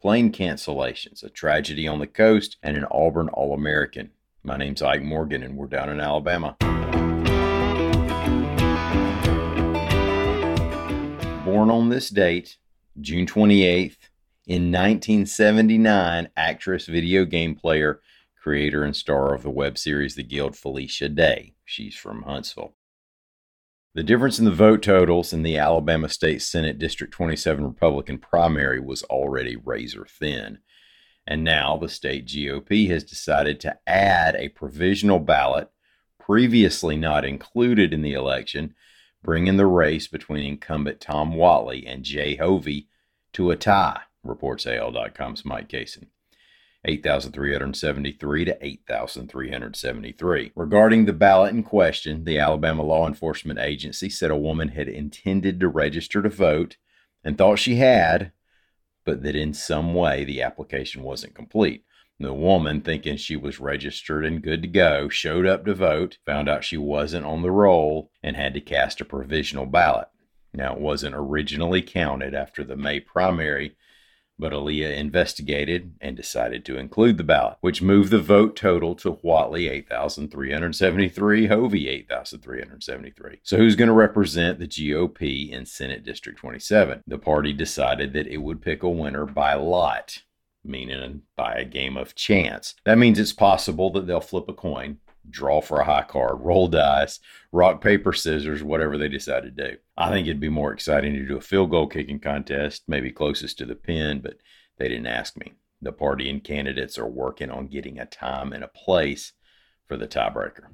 plane cancellations, a tragedy on the coast, and an Auburn All American. My name's Ike Morgan, and we're down in Alabama. Born on this date, June 28th, in 1979, actress, video game player, creator, and star of the web series The Guild, Felicia Day. She's from Huntsville. The difference in the vote totals in the Alabama State Senate District 27 Republican primary was already razor thin. And now the state GOP has decided to add a provisional ballot previously not included in the election, bringing the race between incumbent Tom Whatley and Jay Hovey to a tie, reports AL.com's Mike Cason. 8,373 to 8,373. Regarding the ballot in question, the Alabama Law Enforcement Agency said a woman had intended to register to vote and thought she had, but that in some way the application wasn't complete. The woman, thinking she was registered and good to go, showed up to vote, found out she wasn't on the roll, and had to cast a provisional ballot. Now, it wasn't originally counted after the May primary, but ALEA investigated and decided to include the ballot, which moved the vote total to Whatley 8,373, Hovey 8,373. So, who's going to represent the GOP in Senate District 27? The party decided that it would pick a winner by lot, meaning by a game of chance. That means it's possible that they'll flip a coin draw for a high card, roll dice, rock, paper, scissors, whatever they decide to do. I think it'd be more exciting to do a field goal kicking contest, maybe closest to the pin, but they didn't ask me. The party and candidates are working on getting a time and a place for the tiebreaker.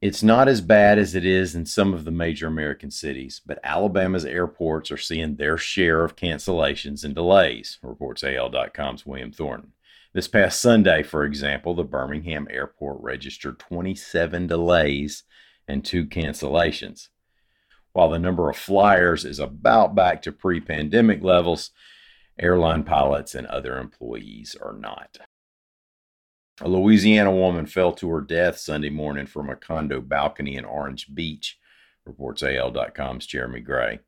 It's not as bad as it is in some of the major American cities, but Alabama's airports are seeing their share of cancellations and delays, reports AL.com's William Thornton. This past Sunday, for example, the Birmingham airport registered 27 delays and two cancellations. While the number of flyers is about back to pre pandemic levels, airline pilots and other employees are not. A Louisiana woman fell to her death Sunday morning from a condo balcony in Orange Beach, reports AL.com's Jeremy Gray.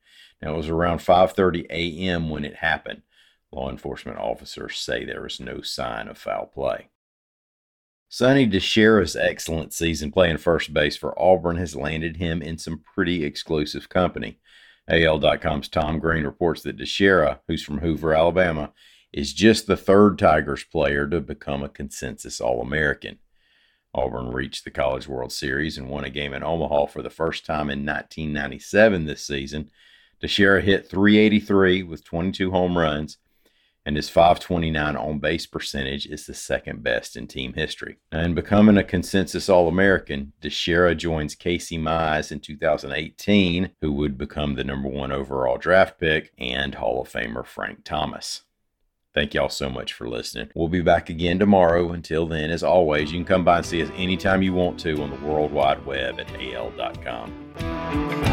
Now it was around 5:30 a.m. when it happened. Law enforcement officers say there is no sign of foul play. Sonny DiChiara's excellent season playing first base for Auburn has landed him in some pretty exclusive company. AL.com's Tom Green reports that DiChiara, who's from Hoover, Alabama, is just the third Tigers player to become a consensus All American. Auburn reached the College World Series and won a game in Omaha for the first time in 1997 this season. DiChiara hit 383 with 22 home runs and his 529 on base percentage is the second best in team history. And becoming a consensus All American, DiChiara joins Casey Mize in 2018, who would become the number one overall draft pick, and Hall of Famer Frank Thomas. Thank y'all so much for listening. We'll be back again tomorrow. Until then, as always, you can come by and see us anytime you want to on the World Wide Web at al.com.